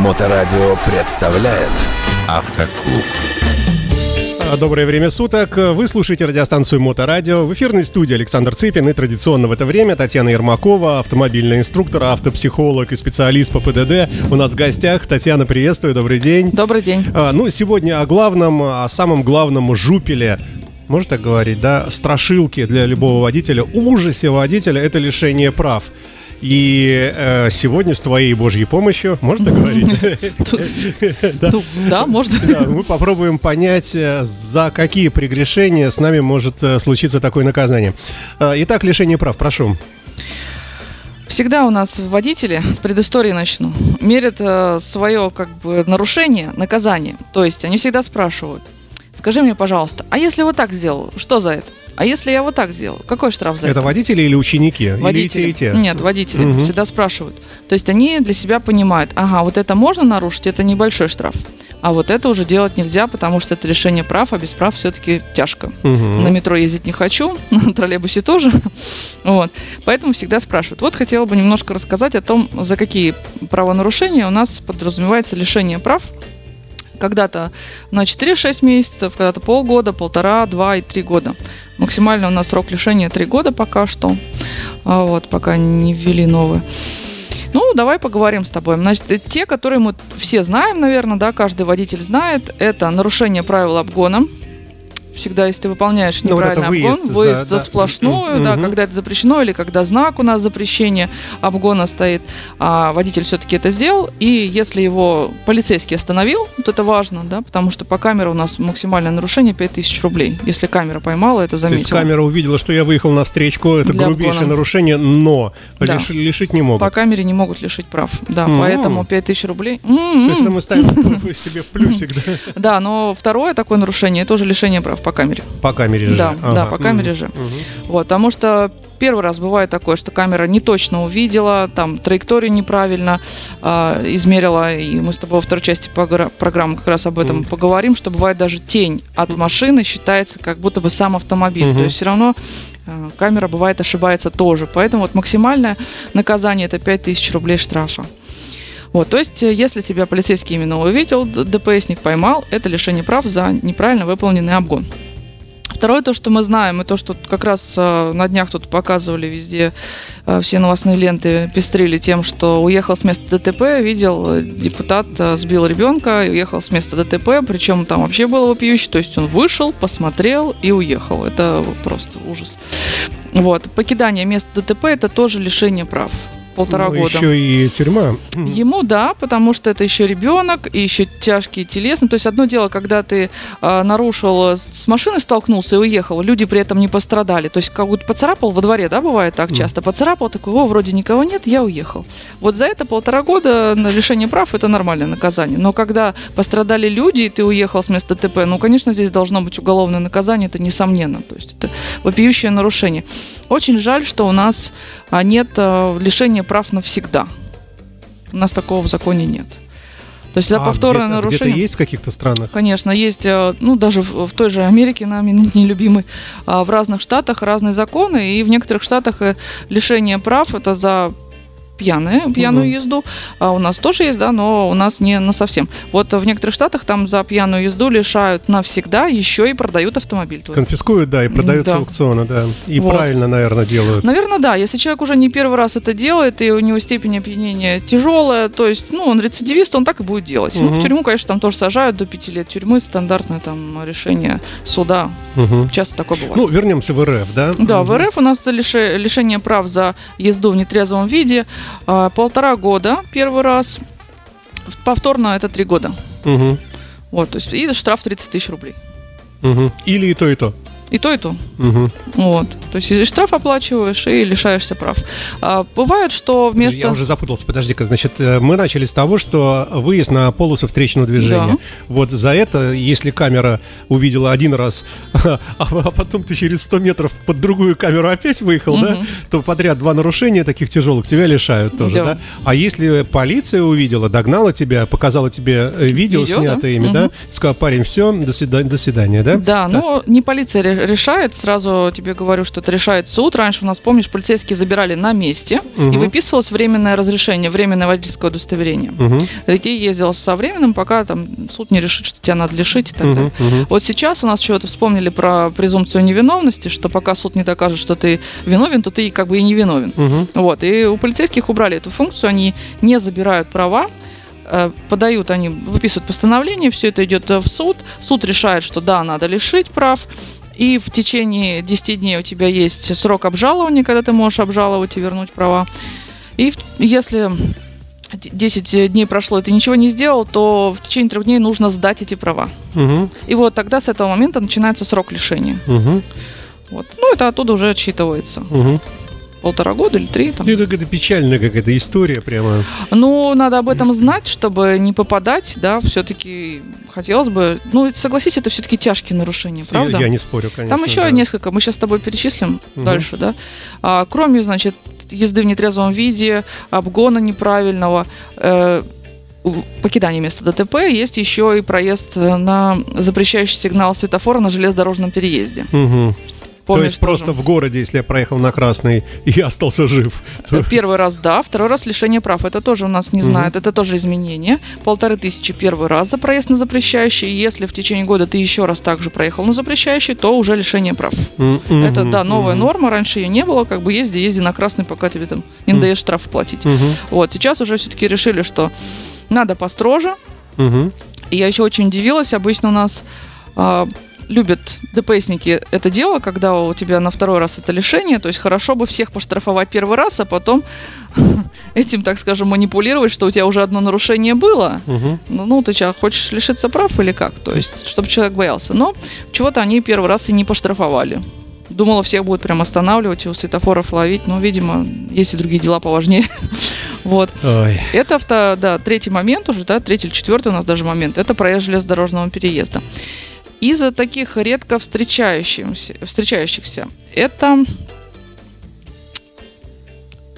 Моторадио представляет Автоклуб. А, Доброе время суток. Вы слушаете радиостанцию Моторадио. В эфирной студии Александр Цыпин и традиционно в это время Татьяна Ермакова, автомобильный инструктор, автопсихолог и специалист по ПДД. У нас в гостях. Татьяна, приветствую, добрый день. Добрый день. А, ну, сегодня о главном, о самом главном жупеле можно так говорить, да, страшилки для любого водителя, ужасе водителя – это лишение прав. И э, сегодня с твоей божьей помощью, можно так говорить? Да, можно. Мы попробуем понять, э, за какие прегрешения с нами может э, случиться такое наказание. Э, Итак, лишение прав, прошу. Всегда у нас водители, с предыстории начну, мерят свое как бы нарушение, наказание. То есть они всегда спрашивают, скажи мне, пожалуйста, а если вот так сделал, что за это? А если я вот так сделал, какой штраф за это? Это водители или ученики? Водители. Или и те, и те? Нет, водители Мгм. всегда спрашивают. То есть они для себя понимают, ага, вот это можно нарушить, это небольшой штраф. А вот это уже делать нельзя, потому что это решение прав, а без прав все-таки тяжко. Мгм. На метро ездить не хочу, на троллейбусе тоже. Вот. Поэтому всегда спрашивают. Вот хотела бы немножко рассказать о том, за какие правонарушения у нас подразумевается лишение прав. Когда-то на 4-6 месяцев, когда-то полгода, полтора, два и три года. Максимально у нас срок лишения 3 года пока что. А Вот, пока не ввели новые. Ну, давай поговорим с тобой. Значит, э, те, которые мы все знаем, наверное, да, каждый водитель знает, это нарушение правил обгона. Всегда, если ты выполняешь Ну, вот выезд обгон, за- выезд за, да. сплошную, да, Мгм. когда это запрещено, или когда знак у нас запрещение обгона стоит, а водитель все-таки это сделал, и если его полицейский остановил, вот это важно, да, потому что по камере у нас максимальное нарушение 5000 рублей. Если камера поймала, это То есть заметила. камера увидела, что я выехал на встречку, это Для грубейшее обгона. нарушение, но Да. лиш- лишить не могут. По камере не могут лишить прав. Да, М. поэтому 5000 рублей. То есть М-м. это мы ставим себе в плюсик, да? Да, но второе такое нарушение, это уже лишение прав по камере. По камере же. Да, Ага. да, по камере Мгм. же. Мгм. Вот, потому что первый раз бывает такое, что камера не точно увидела, там траекторию неправильно а, измерила, и мы с тобой во второй части программы как раз об этом Мгм. поговорим, что бывает даже тень от машины считается как будто бы сам автомобиль. Мгм. То есть все равно а, камера бывает ошибается тоже. Поэтому вот максимальное наказание это 5000 рублей штрафа. Вот, то есть, э, если тебя полицейский именно увидел, ДПСник поймал, это лишение прав за неправильно выполненный обгон. Второе, то, что мы знаем, и то, что как раз э, на днях тут показывали везде, э, все новостные ленты пестрили тем, что уехал с места ДТП, видел, депутат сбил ребенка, уехал с места ДТП, причем там вообще было вопиюще, то есть он вышел, посмотрел и уехал. Это просто ужас. Вот. Покидание места ДТП – это тоже лишение прав. Полтора Ну, года. Еще и тюрьма. Ему да, потому что это еще ребенок и еще тяжкие телесные. То есть одно дело, когда ты э, нарушил, с машины столкнулся и уехал, люди при этом не пострадали. То есть как будто поцарапал во дворе, да, бывает так часто. Поцарапал, такой, о, вроде никого нет, я уехал. Вот за это полтора года на лишение прав это нормальное наказание. Но когда пострадали люди, и ты уехал с места ТП, ну, конечно, здесь должно быть уголовное наказание, это несомненно. То есть это вопиющее нарушение. Очень жаль, что у нас а, нет а, лишения прав навсегда. У нас такого в законе нет. То есть за А повторное где-то- нарушение... Где-то есть в каких-то странах? Конечно, есть, э, ну, даже в, в той же Америке, нами нелюбимой, а, в разных штатах разные законы, и в некоторых штатах э, лишение прав это за пьяные, пьяную Мгм. езду. А у нас тоже есть, да, но у нас не на совсем. Вот в некоторых штатах там за пьяную езду лишают навсегда, еще и продают автомобиль твой. Конфискуют, да, и продают с Да. аукциона, да. И Вот. правильно, наверное, делают. Наверное, да. Если человек уже не первый раз это делает, и у него степень опьянения тяжелая, то есть, ну, он рецидивист, он так и будет делать. Ну, Мгм. в тюрьму, конечно, там тоже сажают до пяти лет тюрьмы, стандартное там решение суда. Мгм. Часто такое бывает. Ну, вернемся в РФ, да? Да, в Мгм. РФ у нас лише- лишение прав за езду в нетрезвом виде полтора года первый раз. Повторно это три года. Мгм. Вот, то есть и штраф 30 тысяч рублей. Мгм. Или и то, и то. И то, и то. Мгм. Вот. То есть и штраф оплачиваешь, и лишаешься прав. А, бывает, что вместо... Я уже запутался, подожди-ка. Значит, э, мы начали с того, что выезд на полосу встречного движения. Да. Вот за это, если камера увидела один раз, а потом ты через 100 метров под другую камеру опять выехал, да, Мгм. то подряд два нарушения таких тяжелых тебя лишают тоже, да. Да. А если полиция увидела, догнала тебя, показала тебе э, видео, Видео, снятое да. ими, да, Мгм. сказала, парень, все, до свидания, до свидания, да? Да, но не полиция ре- решает, сразу тебе говорю, что это решает суд. Раньше у нас, помнишь, полицейские забирали на месте Мгм. и выписывалось временное разрешение, временное водительское удостоверение. И ты ездил со временем, пока там суд не решит, что тебя надо лишить и так далее. Мгм. Мгм. Вот сейчас у нас чего-то вспомнили про презумпцию невиновности, что пока суд не докажет, что ты виновен, то ты как бы и не виновен. Мгм. Вот, и у полицейских убрали эту функцию, они не забирают права, э, подают, они выписывают постановление, все это идет э, в суд, суд решает, что да, надо лишить прав, и в течение 10 дней у тебя есть срок обжалования, когда ты можешь обжаловать и вернуть права. И если 10 дней прошло, и ты ничего не сделал, то в течение трех дней нужно сдать эти права. Мгм. И вот тогда с этого момента начинается срок лишения. Мгм. Вот. Ну, это оттуда уже отсчитывается. Мгм. Полтора года или три. Там. Ну, как это печальная какая-то история прямо. Ну, надо об этом знать, чтобы не попадать, да, все-таки хотелось бы... Ну, согласитесь, это все-таки тяжкие нарушения, правда? Я не спорю, конечно. Там еще да. несколько, мы сейчас с тобой перечислим Мгм. дальше, да. А, кроме, значит, езды в нетрезвом виде, обгона неправильного, э, покидания места ДТП, есть еще и проезд э, на запрещающий сигнал светофора на железнодорожном переезде. Мгм. То Помнишь есть просто тоже? в городе, если я проехал на красный и остался жив. то- Первый раз да, второй раз лишение прав. Это тоже у нас не знают, это тоже изменение. Полторы тысячи первый раз за проезд на запрещающий. Если в течение года ты еще раз также проехал на запрещающий, то уже лишение прав. М, Это, да, новая мгм. норма, раньше ее не было, как бы езди, езди на красный, пока тебе там не даешь штраф платить. Мгм. Вот, сейчас уже все-таки решили, что надо построже. Мгм. И я еще очень удивилась, обычно у нас а, любят ДПСники это дело, когда у тебя на второй раз это лишение, то есть хорошо бы всех поштрафовать первый раз, а потом этим, так скажем, манипулировать, что у тебя уже одно нарушение было. Мгм. Ну, ну, ты что, хочешь лишиться прав или как? То есть, чтобы человек боялся. Но чего-то они первый раз и не поштрафовали. Думала, всех будет прям останавливать и у светофоров ловить. Но, видимо, есть и другие дела поважнее. Вот. Ой. Это, авто, да, третий момент уже, да, третий или четвертый у нас даже момент. Это проезд железнодорожного переезда. Из-за таких редко встречающихся, встречающихся это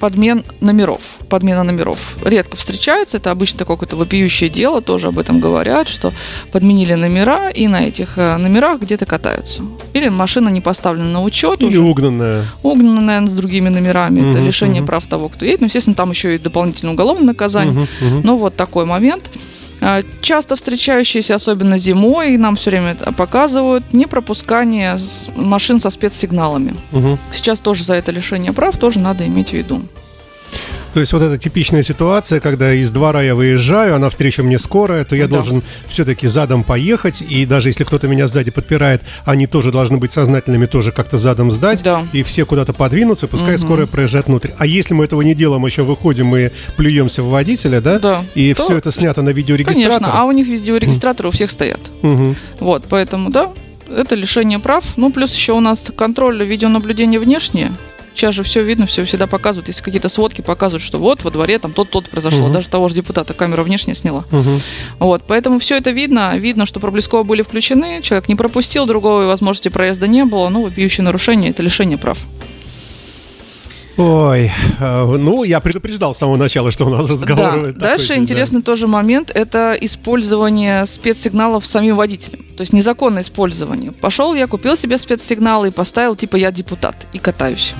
подмен номеров. Подмена номеров. Редко встречается, это обычно такое какое-то вопиющее дело, тоже об этом говорят, что подменили номера и на этих э, номерах где-то катаются. Или машина не поставлена на учет Или уже угнанная. угнана, наверное, с другими номерами. Это Мгм, лишение мгм. прав того, кто едет. Ну, естественно, там еще и дополнительное уголовное наказание. Мгм, мгм. Ну, вот такой момент. А, Часто встречающиеся, особенно зимой, нам все время показывают, непропускание машин со спецсигналами. Мгм. Сейчас тоже за это лишение прав тоже надо иметь в виду. То есть вот эта типичная ситуация, когда из двора я выезжаю, а навстречу мне скорая, то я Да. должен все-таки задом поехать, и даже если кто-то меня сзади подпирает, они тоже должны быть сознательными, тоже как-то задом сдать, Да. и все куда-то подвинуться, пускай скорая проезжает внутрь. А если мы этого не делаем, еще выходим и плюемся в водителя, да? Да. И То- все это снято на видеорегистратор. Конечно, а у них видеорегистраторы у всех стоят. Мгм. Вот, поэтому, да, это лишение прав. Ну, плюс еще у нас контроль видеонаблюдения внешнее. Сейчас же все видно, все всегда показывают. Если какие-то сводки показывают, что вот во дворе там тот-тот произошло. Мгм. Даже того же депутата камера внешне сняла. Мгм. Вот, поэтому все это видно. Видно, что проблесково были включены, человек не пропустил, другой возможности проезда не было. Ну, вопиющее нарушение – это лишение прав. Ой, э, ну, я предупреждал с самого начала, что у нас разговаривает. Да. Дальше интересный тоже момент – это использование спецсигналов самим водителем. То есть незаконное использование. Пошел я, купил себе спецсигнал и поставил, типа, я депутат, и катаюсь.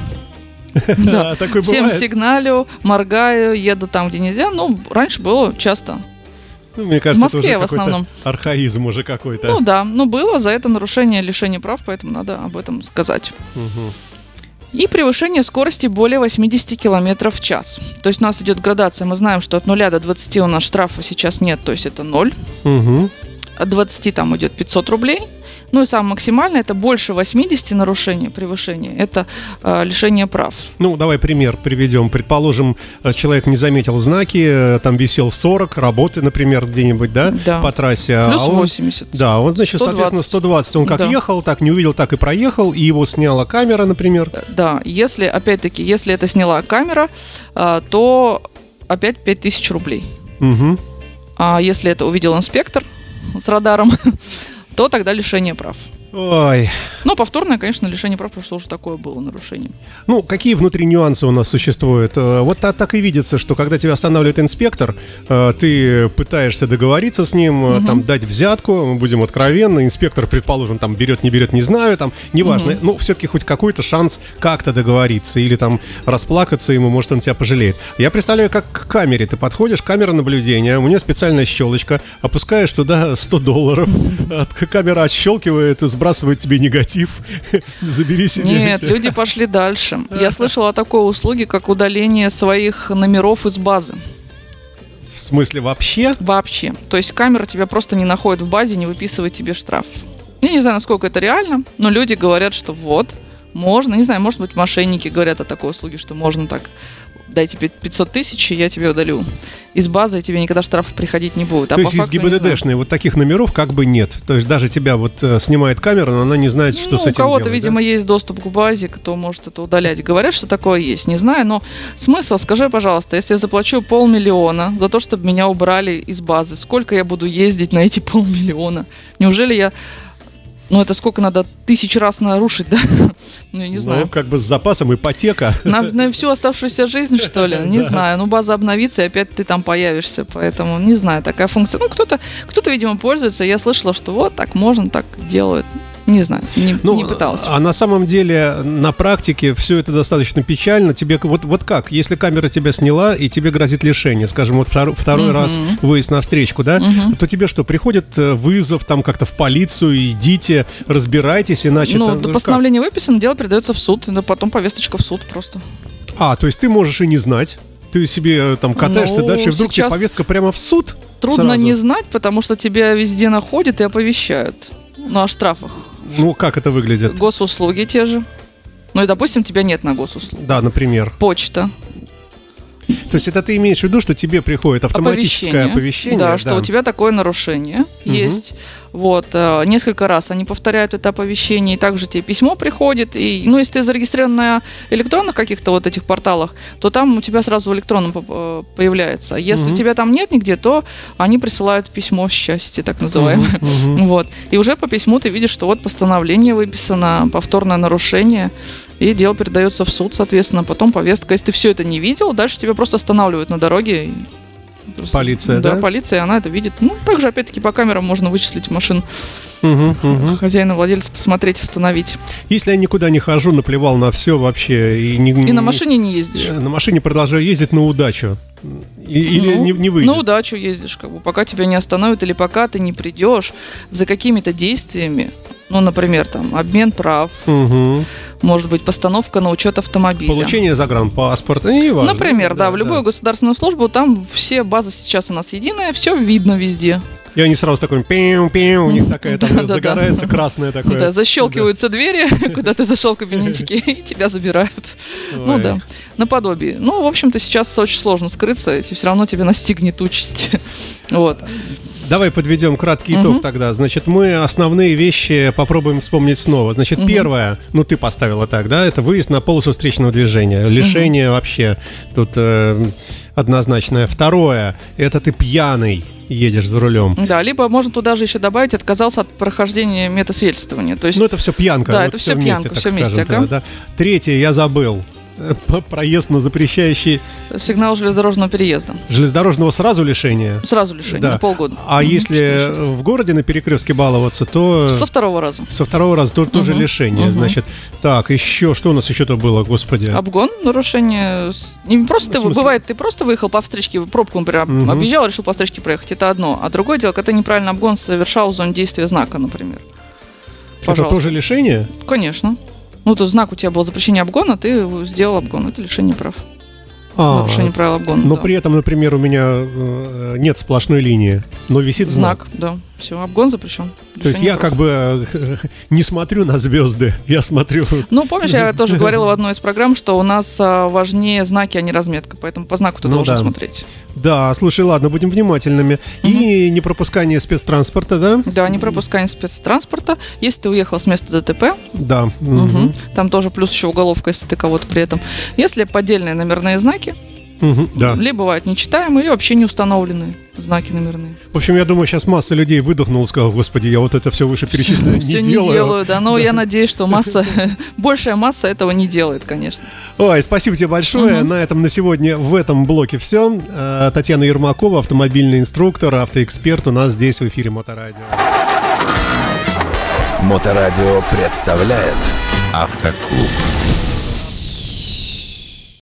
Да, такое Всем бывает. сигналю, моргаю, еду там, где нельзя. Ну, раньше было часто. Ну, Мне кажется, В Москве в основном. архаизм уже какой-то. Ну да, ну было за это нарушение лишения прав, поэтому надо об этом сказать. Мгм. И превышение скорости более 80 км в час. То есть у нас идет градация. Мы знаем, что от 0 до 20 у нас штрафа сейчас нет, то есть это 0. Мгм. От 20 там идет 500 рублей. Ну и самое максимальное, это больше 80 нарушений, превышения. Это э, лишение прав. Ну, давай пример приведем. Предположим, э, человек не заметил знаки, э, там висел 40, работы, например, где-нибудь, да, Да. по трассе. Плюс а он, 80. Да, он, значит, 120. соответственно, 120. Он как Да. ехал, так не увидел, так и проехал, и его сняла камера, например. Да, если, опять-таки, если это сняла камера, э, то опять 5000 рублей. Мгм. А если это увидел инспектор с радаром, то тогда лишение прав. Ой, Но повторное, конечно, лишение прав, потому что уже такое было нарушение. Ну, какие внутри нюансы у нас существуют? Э, вот так, и видится, что когда тебя останавливает инспектор, э, ты пытаешься договориться с ним, угу. там, дать взятку, будем откровенны, инспектор, предположим, там, берет, не берет, не знаю, там, неважно, угу. ну, все-таки хоть какой-то шанс как-то договориться или там расплакаться ему, может, он тебя пожалеет. Я представляю, как к камере ты подходишь, камера наблюдения, у нее специальная щелочка, опускаешь туда 100 долларов, камера отщелкивает, сбрасывает тебе негатив, забери себе. Нет, люди пошли дальше. Я слышала о такой услуге, как удаление своих номеров из базы. В смысле вообще? Вообще. То есть камера тебя просто не находит в базе, не выписывает тебе штраф. Я не знаю, насколько это реально, но люди говорят, что вот, можно, не знаю, может быть, мошенники говорят о такой услуге, что можно так дайте 500 тысяч, и я тебе удалю. Из базы и тебе никогда штраф приходить не будет. А То есть из ГИБДДшной вот таких номеров как бы нет. То есть даже тебя вот э, снимает камера, но она не знает, что ну, с этим У кого-то, делать, видимо, да? есть доступ к базе, кто может это удалять. Говорят, что такое есть, не знаю, но смысл, скажи, пожалуйста, если я заплачу полмиллиона за то, чтобы меня убрали из базы, сколько я буду ездить на эти полмиллиона? Неужели я ну, это сколько надо тысяч раз нарушить, да? Ну, я не знаю. Ну, как бы с запасом ипотека. На, на всю оставшуюся жизнь, что ли? Не знаю. Ну, база обновится, и опять ты там появишься. Поэтому, не знаю, такая функция. Ну, кто-то, кто-то, видимо, пользуется. Я слышала, что вот так можно, так делают. Не знаю, не, ну, не пыталась. А на самом деле, на практике все это достаточно печально. Тебе вот, вот как, если камера тебя сняла и тебе грозит лишение, скажем, вот втор, второй угу. раз выезд на встречку, да, угу. то тебе что, приходит э, вызов там как-то в полицию, идите, разбирайтесь, иначе... Ну, там, до постановления выписано, дело передается в суд, но потом повесточка в суд просто. А, то есть ты можешь и не знать, ты себе э, там катаешься ну, дальше, и вдруг тебе повестка прямо в суд? Трудно сразу. не знать, потому что тебя везде находят и оповещают. Ну, о штрафах. Ну, как это выглядит? Госуслуги те же. Ну и, допустим, тебя нет на госуслугах. Да, например. Почта. То есть это ты имеешь в виду, что тебе приходит автоматическое оповещение? оповещение да, да, что у тебя такое нарушение угу. есть. Вот, э, несколько раз они повторяют это оповещение, и также тебе письмо приходит. И, ну, если ты зарегистрирован на электронных каких-то вот этих порталах, то там у тебя сразу в электронном э, появляется. Если угу. тебя там нет нигде, то они присылают письмо счастья, так называемое. Угу, угу. Вот. И уже по письму ты видишь, что вот постановление выписано, повторное нарушение, и дело передается в суд, соответственно, потом повестка. Если ты все это не видел, дальше тебя просто останавливают на дороге Полиция, да? Да, полиция, она это видит. Ну, также, опять-таки, по камерам можно вычислить машин угу, угу. хозяина, владельца, посмотреть, остановить. Если я никуда не хожу, наплевал на все вообще. И, не, и на машине не ездишь. На машине продолжаю ездить на удачу. Или ну, не, не выйдет? На удачу ездишь, как бы, пока тебя не остановят или пока ты не придешь за какими-то действиями, ну, например, там, обмен прав, угу. Может быть, постановка на учет автомобиля. Получение загранпаспорта, не важно. Например, да, да в любую да. государственную службу, там все базы сейчас у нас единая, все видно везде. И они сразу такой пиу пиу у них такая там загорается красная такое. Да, защелкиваются двери, куда ты зашел в кабинетике, и тебя забирают. Ну да, наподобие. Ну, в общем-то, сейчас очень сложно скрыться, и все равно тебя настигнет участь. Вот. Давай подведем краткий итог угу. тогда. Значит, мы основные вещи попробуем вспомнить снова. Значит, угу. первое, ну ты поставила так, да, это выезд на полосу встречного движения. Лишение угу. вообще тут э, однозначное. Второе, это ты пьяный едешь за рулем. Да, либо можно туда же еще добавить, отказался от прохождения метасвидетельствования. То есть, ну, это все пьянка. Да, вот это все, все пьянка, все вместе. Ага. Да. Третье, я забыл проезд на запрещающий... Сигнал железнодорожного переезда. Железнодорожного сразу лишения? Сразу лишения, да. на полгода. А угу, если в городе на перекрестке баловаться, то... Со второго раза. Со второго раза то, угу. тоже лишение. Угу. Значит, так, еще, что у нас еще-то было, господи? Обгон, нарушение... Не просто ты, бывает, ты просто выехал по встречке, пробку, например, угу. объезжал, решил по встречке проехать, это одно. А другое дело, когда ты неправильно обгон совершал в зоне действия знака, например. Пожалуйста. Это тоже лишение? Конечно. Ну, то знак у тебя был запрещение обгона, ты сделал обгон. Это лишение прав. А, нарушение правил обгона. Но да. при этом, например, у меня э, нет сплошной линии, но висит знак. Знак, да. Все, обгон запрещен. То есть я как бы э, не смотрю на звезды, я смотрю... Ну, помнишь, я тоже говорила в одной из программ, что у нас а, важнее знаки, а не разметка, поэтому по знаку ты ну, должен да. смотреть. Да, слушай, ладно, будем внимательными. Угу. И не пропускание спецтранспорта, да? Да, не пропускание спецтранспорта. Если ты уехал с места ДТП, да. Угу. Там тоже плюс еще уголовка, если ты кого-то при этом. Если поддельные номерные знаки, Мгм, да. Либо бывают нечитаемые, или вообще не установленные знаки номерные. В общем, я думаю, сейчас масса людей выдохнула и сказала, господи, я вот это все выше перечисленное Все не не делаю. делаю, да. Но я надеюсь, что масса, большая масса этого не делает, конечно. Ой, спасибо тебе большое. На этом на сегодня в этом блоке все. Татьяна Ермакова, автомобильный инструктор, автоэксперт у нас здесь в эфире Моторадио. Моторадио представляет Автоклуб.